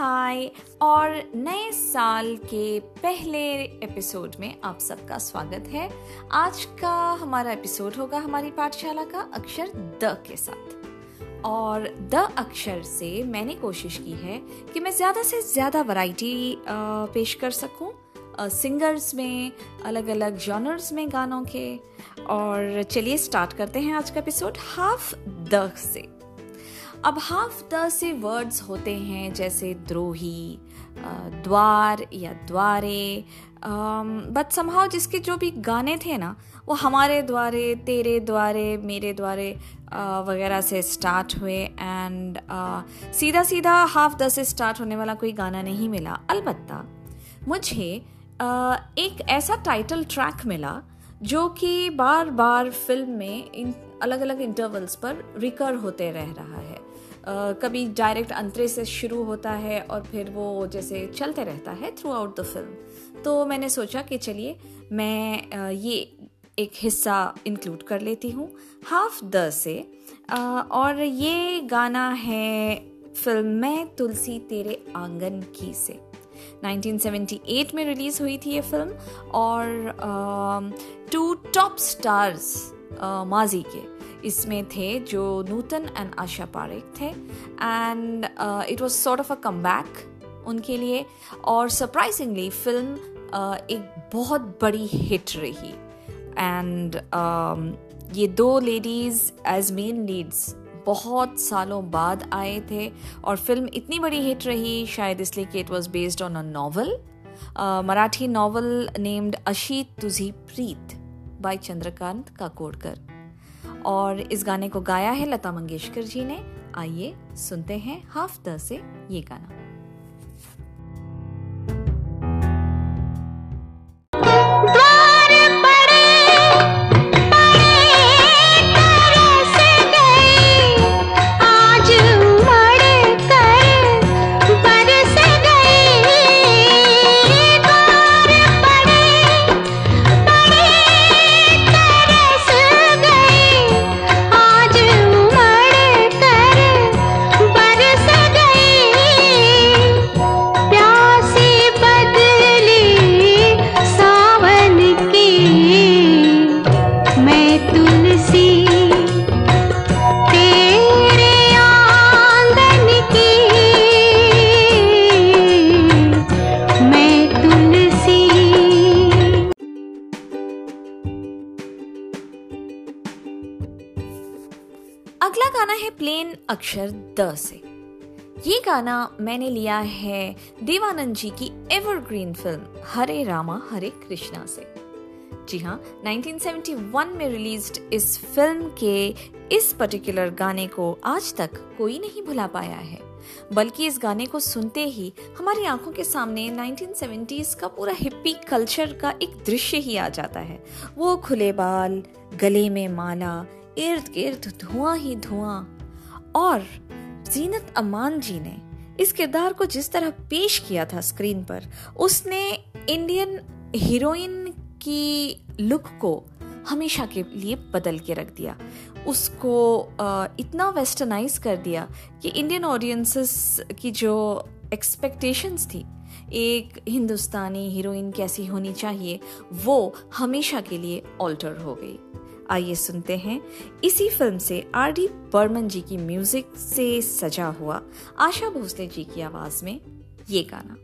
हाय और नए साल के पहले एपिसोड में आप सबका स्वागत है। आज का हमारा एपिसोड होगा हमारी पाठशाला का अक्षर द के साथ। और द अक्षर से मैंने कोशिश की है कि मैं ज़्यादा से ज़्यादा वैरायटी पेश कर सकूँ। सिंगर्स में अलग अलग जॉनर्स में गानों के। और चलिए स्टार्ट करते हैं आज का एपिसोड हाफ़ द से। अब हाफ़ द से वर्ड्स होते हैं, जैसे द्रोही द्वार या द्वारे बट समहाउ जिसके जो भी गाने थे ना, वो हमारे द्वारे, तेरे द्वारे, मेरे द्वारे वगैरह से स्टार्ट हुए एंड सीधा सीधा हाफ़ द से स्टार्ट होने वाला कोई गाना नहीं मिला। अलबत्ता, मुझे एक ऐसा टाइटल ट्रैक मिला जो कि बार बार फ़िल्म में इन अलग अलग इंटरवल्स पर रिकर होते रह रहा है। कभी डायरेक्ट अंतरे से शुरू होता है और फिर वो जैसे चलते रहता है थ्रू आउट द फ़िल्म तो मैंने सोचा कि चलिए, मैं ये एक हिस्सा इंक्लूड कर लेती हूँ। हाफ़ द से और ये गाना है फ़िल्म मैं तुलसी तेरे आँगन की से। 1978 में रिलीज़ हुई थी ये फ़िल्म और टू टॉप स्टार्स माजी के। इसमें थे जो नूतन एंड आशा पारेख थे। And it was sort of a come उनके लिए। और सरप्राइजिंगली फ़िल्म uh, एक बहुत बड़ी हिट रही। एंड um, ये दो लेडीज़ एज मेन लीड्स बहुत सालों बाद आए थे। और फ़िल्म इतनी बड़ी हिट रही शायद इसलिए कि it was based on a novel Marathi novel named Ashi Tujhi Preet bye Chandrakant Kakodkar. और इस गाने को गाया है लता मंगेशकर जी ने। आइए सुनते हैं हाफ़ द से ये गाना। गाना मैंने लिया है देवानंद जी की एवरग्रीन फ़िल्म हरे रामा, हरे कृष्णा से। जी हाँ 1971 में रिलीज्ड इस फ़िल्म के इस पर्टिकुलर गाने को आज तक कोई नहीं भुला पाया है। बल्कि इस गाने को सुनते ही हमारी आँखों के सामने 1970s का पूरा हिप्पी कल्चर का एक दृश्य ही आ जाता है। वो खुले बाल, गले में माला इर्द गिर्द धुआँ ही धुआँ। और जीनत अमान जी ने इस किरदार को जिस तरह पेश किया था स्क्रीन पर, उसने इंडियन हीरोइन की लुक को हमेशा के लिए बदल के रख दिया। उसको इतना वेस्टर्नाइज कर दिया कि इंडियन ऑडियंसेस की जो एक्सपेक्टेशंस थी, एक हिंदुस्तानी हीरोइन कैसी होनी चाहिए, वो हमेशा के लिए ऑल्टर हो गई। आइए सुनते हैं। इसी फ़िल्म से आर डी बर्मन जी की म्यूज़िक से सजा हुआ। आशा भोसले जी की आवाज़ में ये गाना।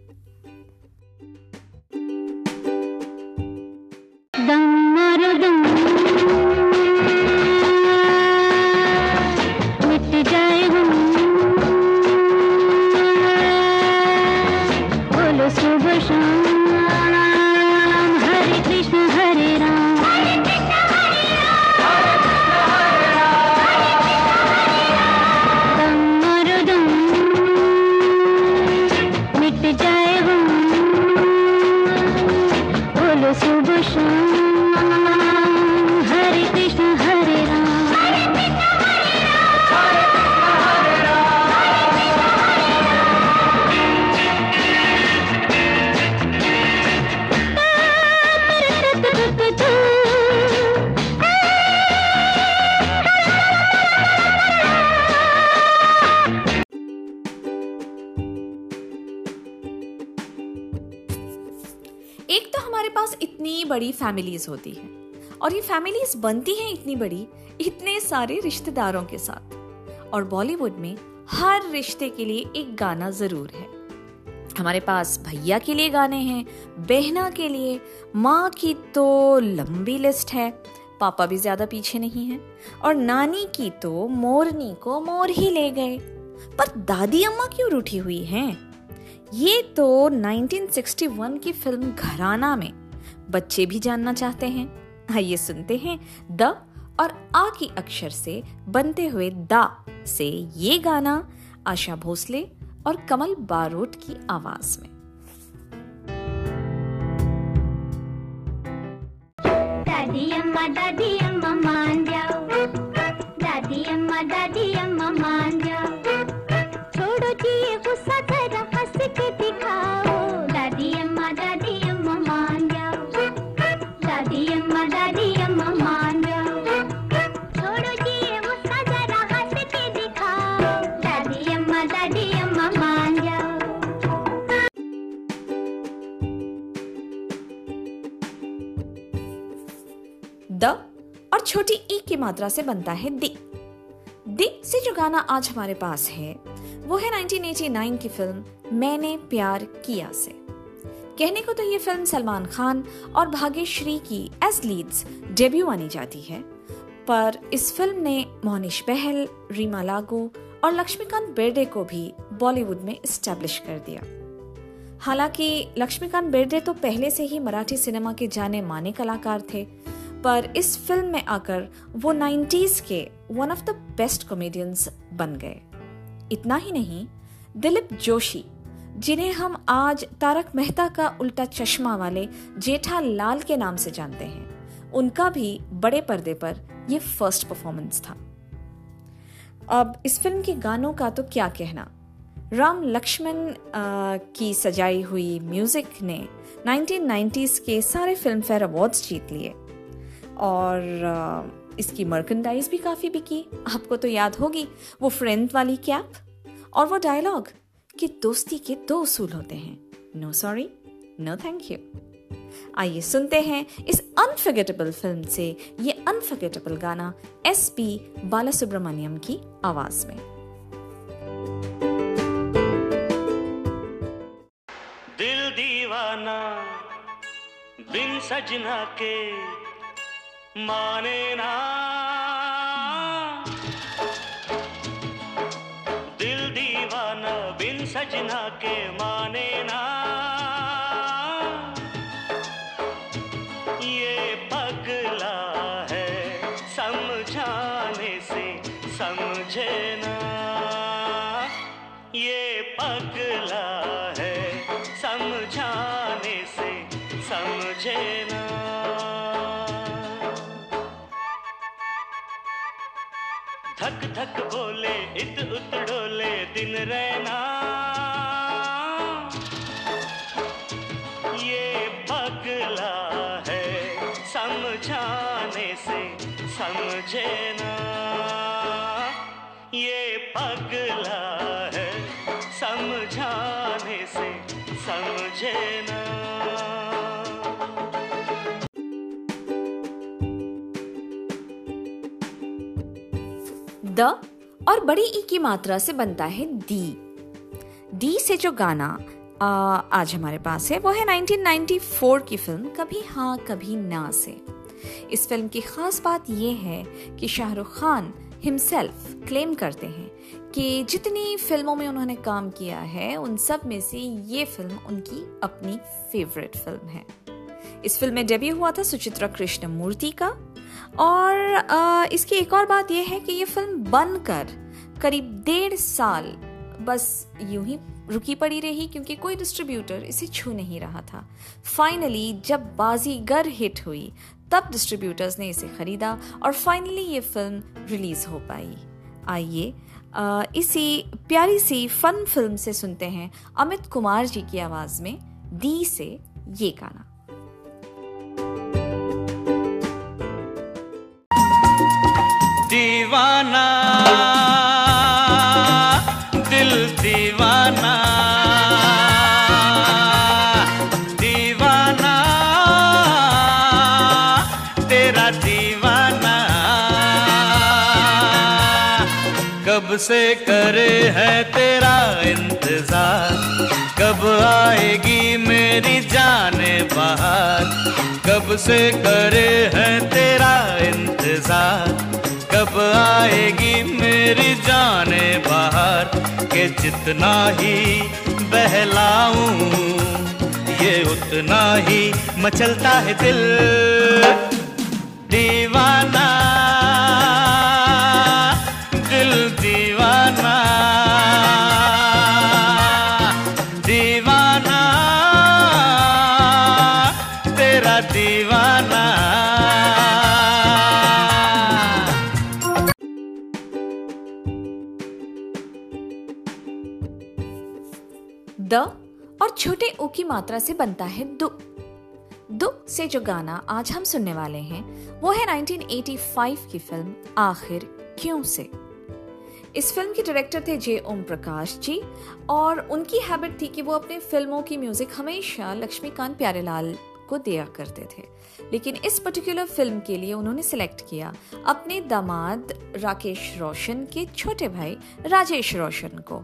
बड़ी फैमिलीज़ होती हैं। और ये फैमिलीज़ बनती हैं इतनी बड़ी, इतने सारे रिश्तेदारों के साथ। और बॉलीवुड में हर रिश्ते के लिए एक गाना ज़रूर है। हमारे पास भैया के लिए गाने हैं, बहना के लिए, माँ की तो लंबी लिस्ट है, पापा भी ज़्यादा पीछे नहीं है, और नानी की तो मोरनी को मोर ही ले गए। पर दादी अम्मा क्यों रूठी हुई हैं? ये तो 1961 की फ़िल्म घराना में बच्चे भी जानना चाहते हैं। आइए सुनते हैं द और आ की अक्षर से बनते हुए दा से ये गाना आशा भोसले और कमल बारोट की आवाज़ में। दादी, अम्मा, दादी छोटी ई की मात्रा से बनता है दी दी से जो गाना आज हमारे पास है, वो है 1989 की फ़िल्म मैंने प्यार किया से। कहने को तो ये फ़िल्म सलमान खान और भाग्यश्री की एज लीड्स डेब्यू मानी जाती है, पर इस फ़िल्म ने मोहनिश बहल, रीमा लागू और लक्ष्मीकांत बेर्डे को भी बॉलीवुड में स्टैब्लिश कर दिया। हालाँकि लक्ष्मीकांत बेर्डे तो पहले से ही मराठी सिनेमा के जाने माने कलाकार थे पर इस फ़िल्म में आकर वो 90s के one of the best comedians बन गए। इतना ही नहीं, दिलीप जोशी, जिन्हें हम आज तारक मेहता का उल्टा चश्मा वाले जेठा लाल के नाम से जानते हैं, उनका भी बड़े पर्दे पर यह फ़र्स्ट परफॉर्मेंस था। अब इस फ़िल्म के गानों का तो क्या कहना? राम लक्ष्मण की सजाई हुई म्यूज़िक ने 1990s के सारे फ़िल्म फेयर अवार्ड्स जीत लिए। और इसकी मर्केंडाइज भी काफ़ी बिकी। आपको तो याद होगी, वो फ्रेंड वाली कैप और वो डायलॉग कि दोस्ती के दो उसूल होते हैं। No sorry no thank you आइए सुनते हैं इस अनफर्गेटेबल फ़िल्म से ये अनफर्गेटेबल गाना एस पी बालासुब्रमण्यम की आवाज़ में। दिल दीवाना, बिन सजना के माने ना। दिल दीवाना बिन सजना के माने ना। ये पगला है समझाने से समझे ना। ये पगला है समझाने से समझे ना। धक बोले इत उत डोले, दिन रहना। ये पगला है, समझाने से समझे ना ये पगला है, समझाने से समझे ना द और बड़ी ई की मात्रा से बनता है दी। दी से जो गाना आ, आज हमारे पास है वो है 1994 की फ़िल्म कभी हाँ कभी ना से। इस फ़िल्म की खास बात यह है कि शाहरुख खान हिमसेल्फ क्लेम करते हैं कि जितनी फ़िल्मों में उन्होंने काम किया है उन सब में से ये फ़िल्म उनकी अपनी फेवरेट फ़िल्म है। इस फ़िल्म में डेब्यू हुआ था सुचित्रा कृष्ण मूर्ति का और इसकी एक और बात यह है कि ये फ़िल्म बनकर करीब डेढ़ साल बस यूँ ही रुकी पड़ी रही क्योंकि कोई डिस्ट्रीब्यूटर इसे छू नहीं रहा था। फाइनली जब बाजीगर हिट हुई, तब डिस्ट्रीब्यूटर्स ने इसे खरीदा और फाइनली ये फ़िल्म रिलीज़ हो पाई। आइए इसी प्यारी सी फन फ़िल्म से सुनते हैं अमित कुमार जी की आवाज़ में दी से ये गाना। दीवाना, दिल दीवाना दीवाना, तेरा दीवाना। कब से करे है तेरा इंतज़ार? कब आएगी मेरी जाने बाहर? कब से करे है तेरा इंतज़ार? कब आएगी मेरी जाने बाहर, के जितना ही बहलाऊं, ये उतना ही मचलता है दिल। दीवाना ओ की मात्रा से बनता है दु। दु से जो गाना आज हम सुनने वाले हैं, वो है 1985 की फ़िल्म आखिर क्यों से। इस फ़िल्म के डायरेक्टर थे जे ओम प्रकाश जी और उनकी हैबिट थी कि वो अपने फ़िल्मों की म्यूज़िक हमेशा लक्ष्मीकांत प्यारेलाल को दिया करते थे। लेकिन इस पर्टिकुलर फ़िल्म के लिए उन्होंने सिलेक्ट किया अपने दामाद राकेश रोशन के छोटे भाई राजेश रोशन को।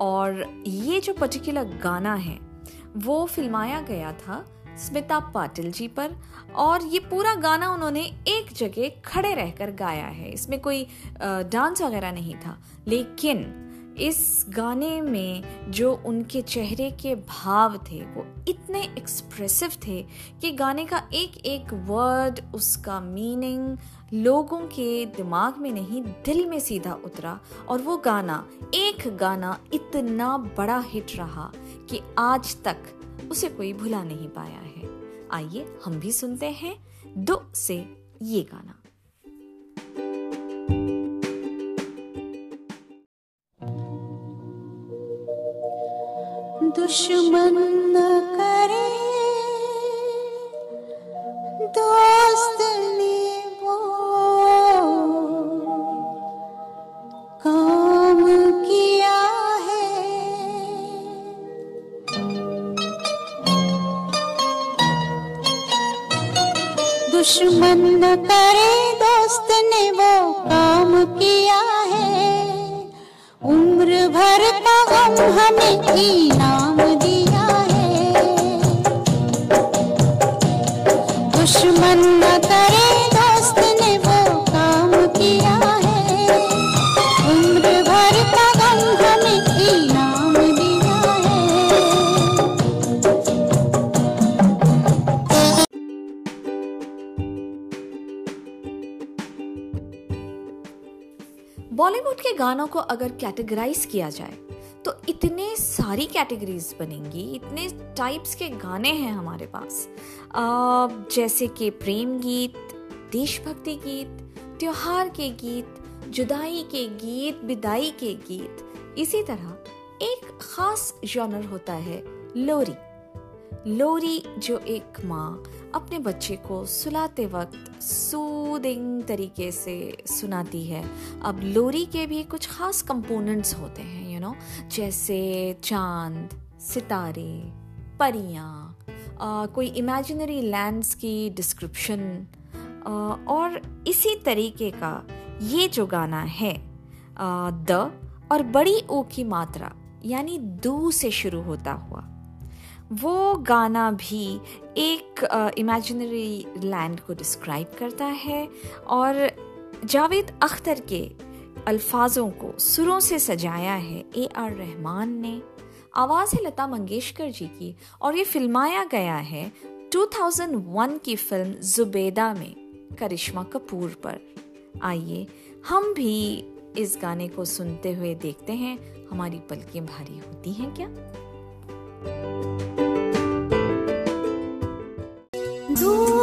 और ये जो पर्टिकुलर गाना है वो फिल्माया गया था स्मिता पाटिल जी पर, और ये पूरा गाना उन्होंने एक जगह खड़े रहकर गाया है। इसमें कोई डांस वगैरह नहीं था। लेकिन इस गाने में जो उनके चेहरे के भाव थे, वो इतने एक्सप्रेसिव थे कि गाने का एक एक वर्ड उसका मीनिंग लोगों के दिमाग में नहीं, दिल में सीधा उतरा। और वो गाना, एक गाना इतना बड़ा हिट रहा कि आज तक उसे कोई भुला नहीं पाया है। आइए, हम भी सुनते हैं दो से ये गाना। दुश्मन न करे बॉलीवुड के गानों को अगर कैटेगराइज किया जाए तो इतने सारी कैटेगरीज बनेंगी, इतने टाइप्स के गाने हैं हमारे पास। जैसे कि प्रेम गीत, देशभक्ति गीत, त्योहार के गीत, जुदाई के गीत, विदाई के गीत, इसी तरह एक खास जॉनर होता है लोरी। लोरी जो एक माँ अपने बच्चे को सुलाते वक्त सूदिंग तरीके से सुनाती है। अब लोरी के भी कुछ खास कंपोनेंट्स होते हैं यू you नो know, जैसे चाँद सितारे परियाँ कोई इमेजिनरी लैंड्स की डिस्क्रिप्शन और इसी तरीके का ये जो गाना है द और बड़ी ओ की मात्रा यानी दू से शुरू होता हुआ। वो गाना भी एक इमेजिनरी uh, लैंड को डिस्क्राइब करता है और जावेद अख्तर के अल्फाजों को सुरों से सजाया है। ए आर रहमान ने। आवाज़ है लता मंगेशकर जी की और ये फिल्माया गया है 2001 की फ़िल्म जुबेदा में करिश्मा कपूर पर। आइए हम भी इस गाने को सुनते हुए देखते हैं। हमारी पलकें भारी होती हैं क्या? Do.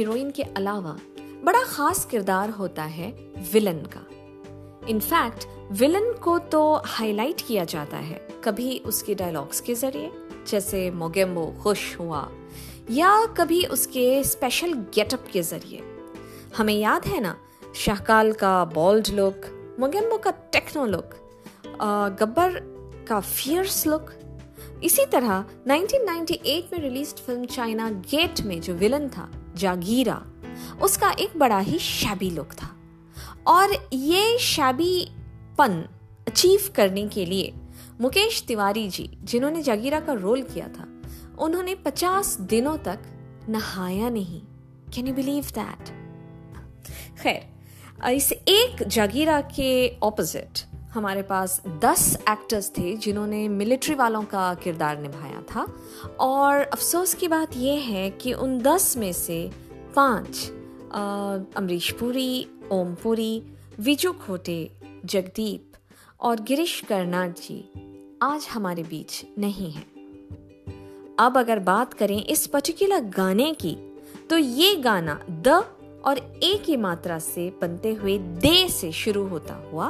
हीरोइन के अलावा बड़ा खास किरदार होता है विलन का। इनफैक्ट विलन को तो हाईलाइट किया जाता है कभी उसके डायलॉग्स के ज़रिए, जैसे मोगेम्बो खुश हुआ, या कभी उसके स्पेशल गेटअप के ज़रिए। हमें याद है ना, शाहकाल का बोल्ड लुक मोगेम्बो का टेक्नो लुक गब्बर का फियर्स लुक इसी तरह 1998 में रिलीज्ड फ़िल्म चाइना गेट में जो विलन था जागीरा, उसका एक बड़ा ही शैबी लुक था। और ये शैबी पन अचीव करने के लिए मुकेश तिवारी जी, जिन्होंने जागीरा का रोल किया था, उन्होंने 50 दिनों तक नहाया नहीं। कैन यू बिलीव दैट खैर, इस एक जागीरा के ऑपोजिट हमारे पास 10 एक्टर्स थे जिन्होंने मिलिट्री वालों का किरदार निभाया था। और अफसोस की बात यह है कि उन 10 में से पाँच अमरीश पुरी, ओम पुरी, विजू खोटे, जगदीप और गिरीश कर्नाड जी आज हमारे बीच नहीं हैं। अब अगर बात करें इस पर्टिकुलर गाने की तो ये गाना द और ए की मात्रा से बनते हुए दे से शुरू होता हुआ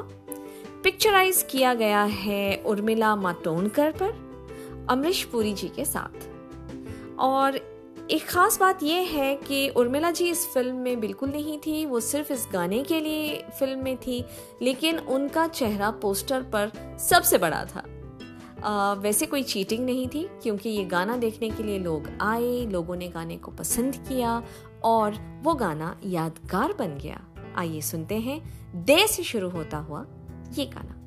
पिक्चराइज किया गया है उर्मिला मातोंडकर पर अमरीश पुरी जी के साथ। और एक खास बात यह है कि उर्मिला जी इस फ़िल्म में बिल्कुल नहीं थी वो सिर्फ़ इस गाने के लिए फ़िल्म में थी लेकिन उनका चेहरा पोस्टर पर सबसे बड़ा था। आ, वैसे कोई चीटिंग नहीं थी क्योंकि ये गाना देखने के लिए लोग आए लोगों ने गाने को पसंद किया और वो गाना यादगार बन गया। आइए सुनते हैं दे से शुरू होता हुआ ये गाना।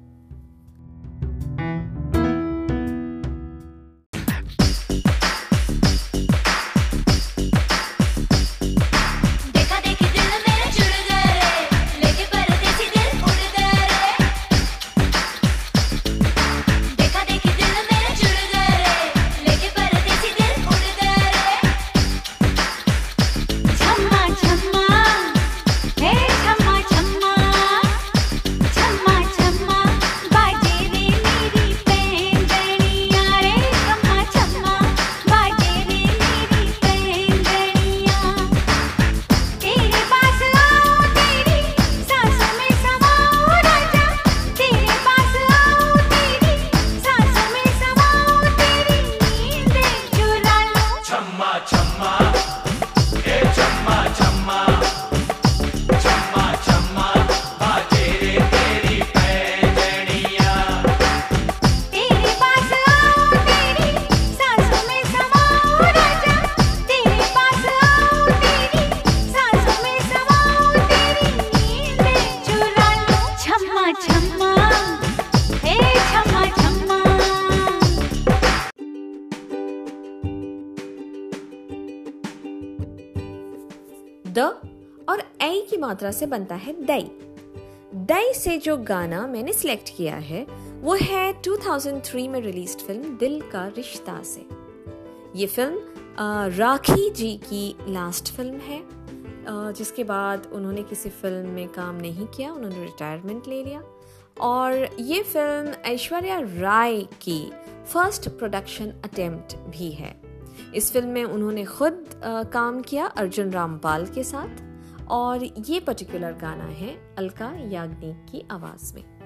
मात्रा से बनता है दई दई से जो गाना मैंने सिलेक्ट किया है, वो है 2003 में रिलीज्ड फ़िल्म दिल का रिश्ता से। ये फ़िल्म राखी जी की लास्ट फ़िल्म है। जिसके बाद उन्होंने किसी फ़िल्म में काम नहीं किया, उन्होंने रिटायरमेंट ले लिया। और ये फ़िल्म ऐश्वर्या राय की फ़र्स्ट प्रोडक्शन अटेम्प्ट भी है। इस फ़िल्म में उन्होंने खुद काम किया अर्जुन रामपाल के साथ। और ये पर्टिकुलर गाना है अलका याग्निक की आवाज़ में।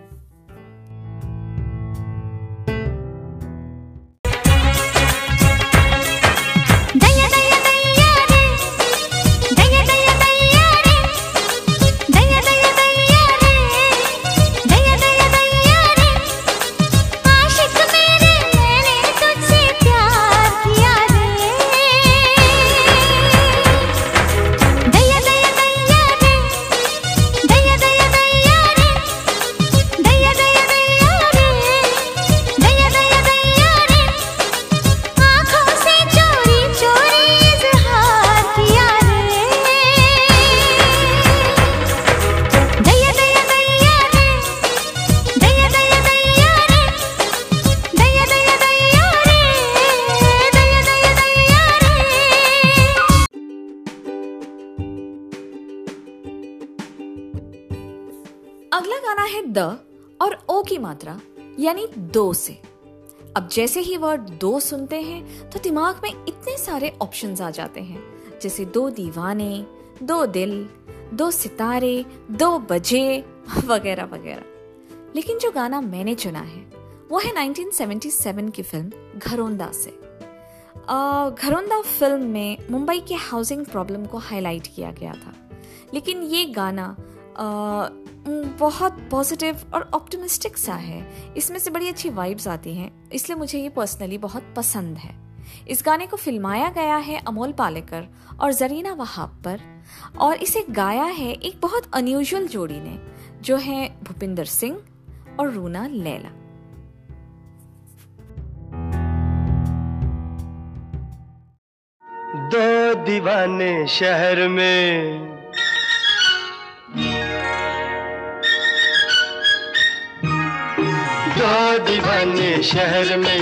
अब जैसे ही वर्ड दो सुनते हैं तो दिमाग में इतने सारे ऑप्शंस आ जाते हैं। जैसे दो दीवाने, दो दिल, दो सितारे, दो बजे, वगैरह वगैरह। लेकिन जो गाना मैंने चुना है, वो है 1977 की फ़िल्म घरोंदा से। घरोंदा फ़िल्म में मुंबई के हाउसिंग प्रॉब्लम को हाईलाइट किया गया था। लेकिन ये गाना बहुत पॉजिटिव और ऑप्टिमिस्टिक सा है। इसमें से बड़ी अच्छी वाइब्स आती हैं, इसलिए मुझे ये पर्सनली बहुत पसंद है। इस गाने को फिल्माया गया है अमोल पालेकर और जरीना वहाब पर, और इसे गाया है एक बहुत अनयूजुअल जोड़ी ने, जो है भूपिंदर सिंह और रूना लैला। दो दीवाने शहर में दो दीवाने शहर में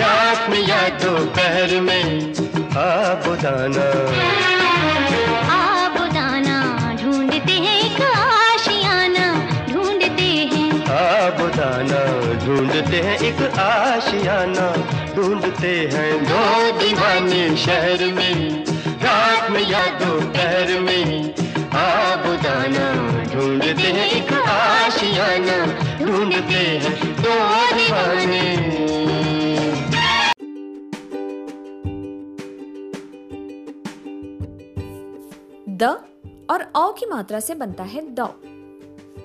रात में या दोपहर में आबुदाना आबुदाना ढूंढते हैं एक आशियाना ढूंढते हैं। आबुदाना ढूंढते हैं एक आशियाना ढूंढते हैं दो दीवाने शहर में रात में या दोपहर में। आबुदाना ढूंढते हैं एक आशियाना, ढूंढते हैं दो दीवाने द और औ की मात्रा से बनता है दौ।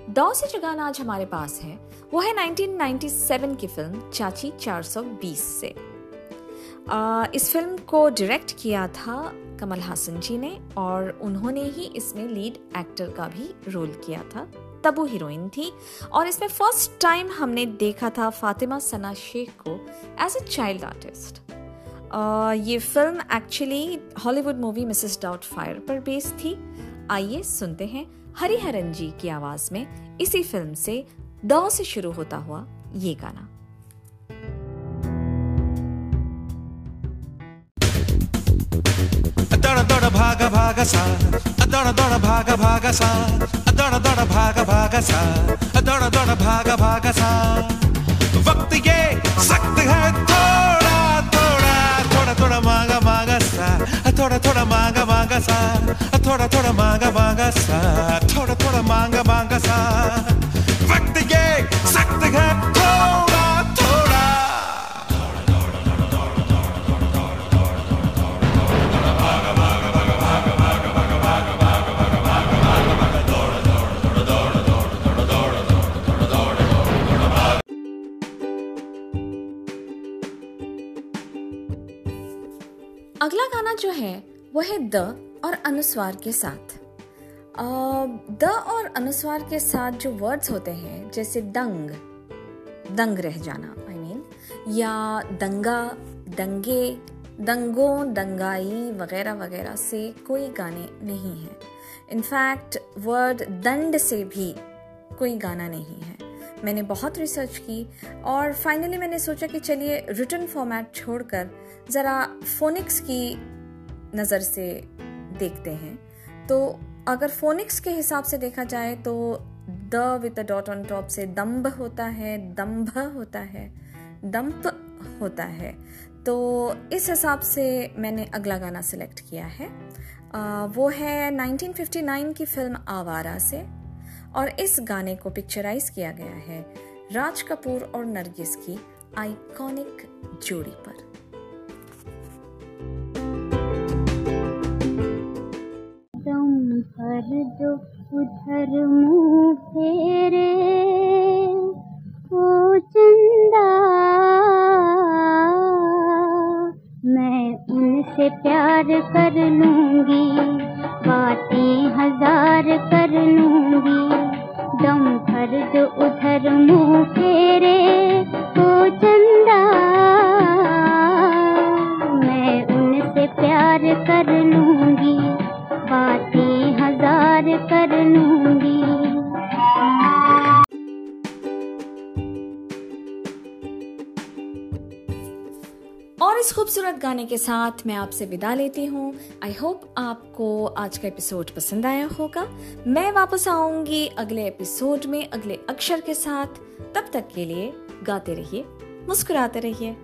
दौ से जो गाना आज हमारे पास है। वो है 1997 की फ़िल्म चाची 420 से। इस फ़िल्म को डायरेक्ट किया था कमल हासन जी ने और उन्होंने ही इसमें लीड एक्टर का भी रोल किया था। तबू हीरोइन थी और इसमें फ़र्स्ट टाइम हमने देखा था फातिमा सना शेख को एज अ चाइल्ड आर्टिस्ट ये film actually Hollywood movie Mrs Doubtfire पर बेस्ड थी। आइए सुनते हैं हरिहरन जी की आवाज़ में इसी फ़िल्म से दौ से शुरू होता हुआ ये गाना। दौड़ दड़ भाग भाग सा। दड़ दड़ भाग भाग सा। दड़ दड़ भाग भाग सा। दड़ दड़ भाग भाग सा। वक्त ये सख्त है, थोड़ा थोड़ा थोड़ा थोड़ा मांगा मांगा सा। थोड़ा थोड़ा मांगा मांगा सा। थोड़ा थोड़ा मांगा मांगा सा। अनुस्वार के साथ। द और अनुस्वार के साथ जो वर्ड्स होते हैं जैसे दंग दंग रह जाना आई I मीन mean, या दंगा दंगे दंगों दंगाई वगैरह वगैरह से कोई गाने नहीं हैं। इनफैक्ट वर्ड दंड से भी कोई गाना नहीं है। मैंने बहुत रिसर्च की और फाइनली मैंने सोचा कि चलिए रिटर्न फॉर्मेट छोड़कर ज़रा फोनिक्स की नज़र से देखते हैं। तो अगर फोनिक्स के हिसाब से देखा जाए तो the with dot on top से दम्भ होता है दम्भ होता है दम्प होता है। तो इस हिसाब से मैंने अगला गाना सिलेक्ट किया है। आ, वो है 1959 की फ़िल्म आवारा से और इस गाने को पिक्चराइज किया गया है राज कपूर और नरगिस की आइकॉनिक जोड़ी पर। पर जो उधर मुँह फेरे, ओ चंदा, मैं उनसे प्यार कर लूँगी, बातें हज़ार कर लूँगी, दम भर जो उधर मुँह फेरे, ओ चंदा, मैं उनसे प्यार कर लूँगी। लूँगी और इस खूबसूरत गाने के साथ मैं आपसे विदा लेती हूँ। आई होप आपको आज का एपिसोड पसंद आया होगा। मैं वापस आऊँगी अगले एपिसोड में, अगले अक्षर के साथ। तब तक के लिए गाते रहिए, मुस्कुराते रहिए।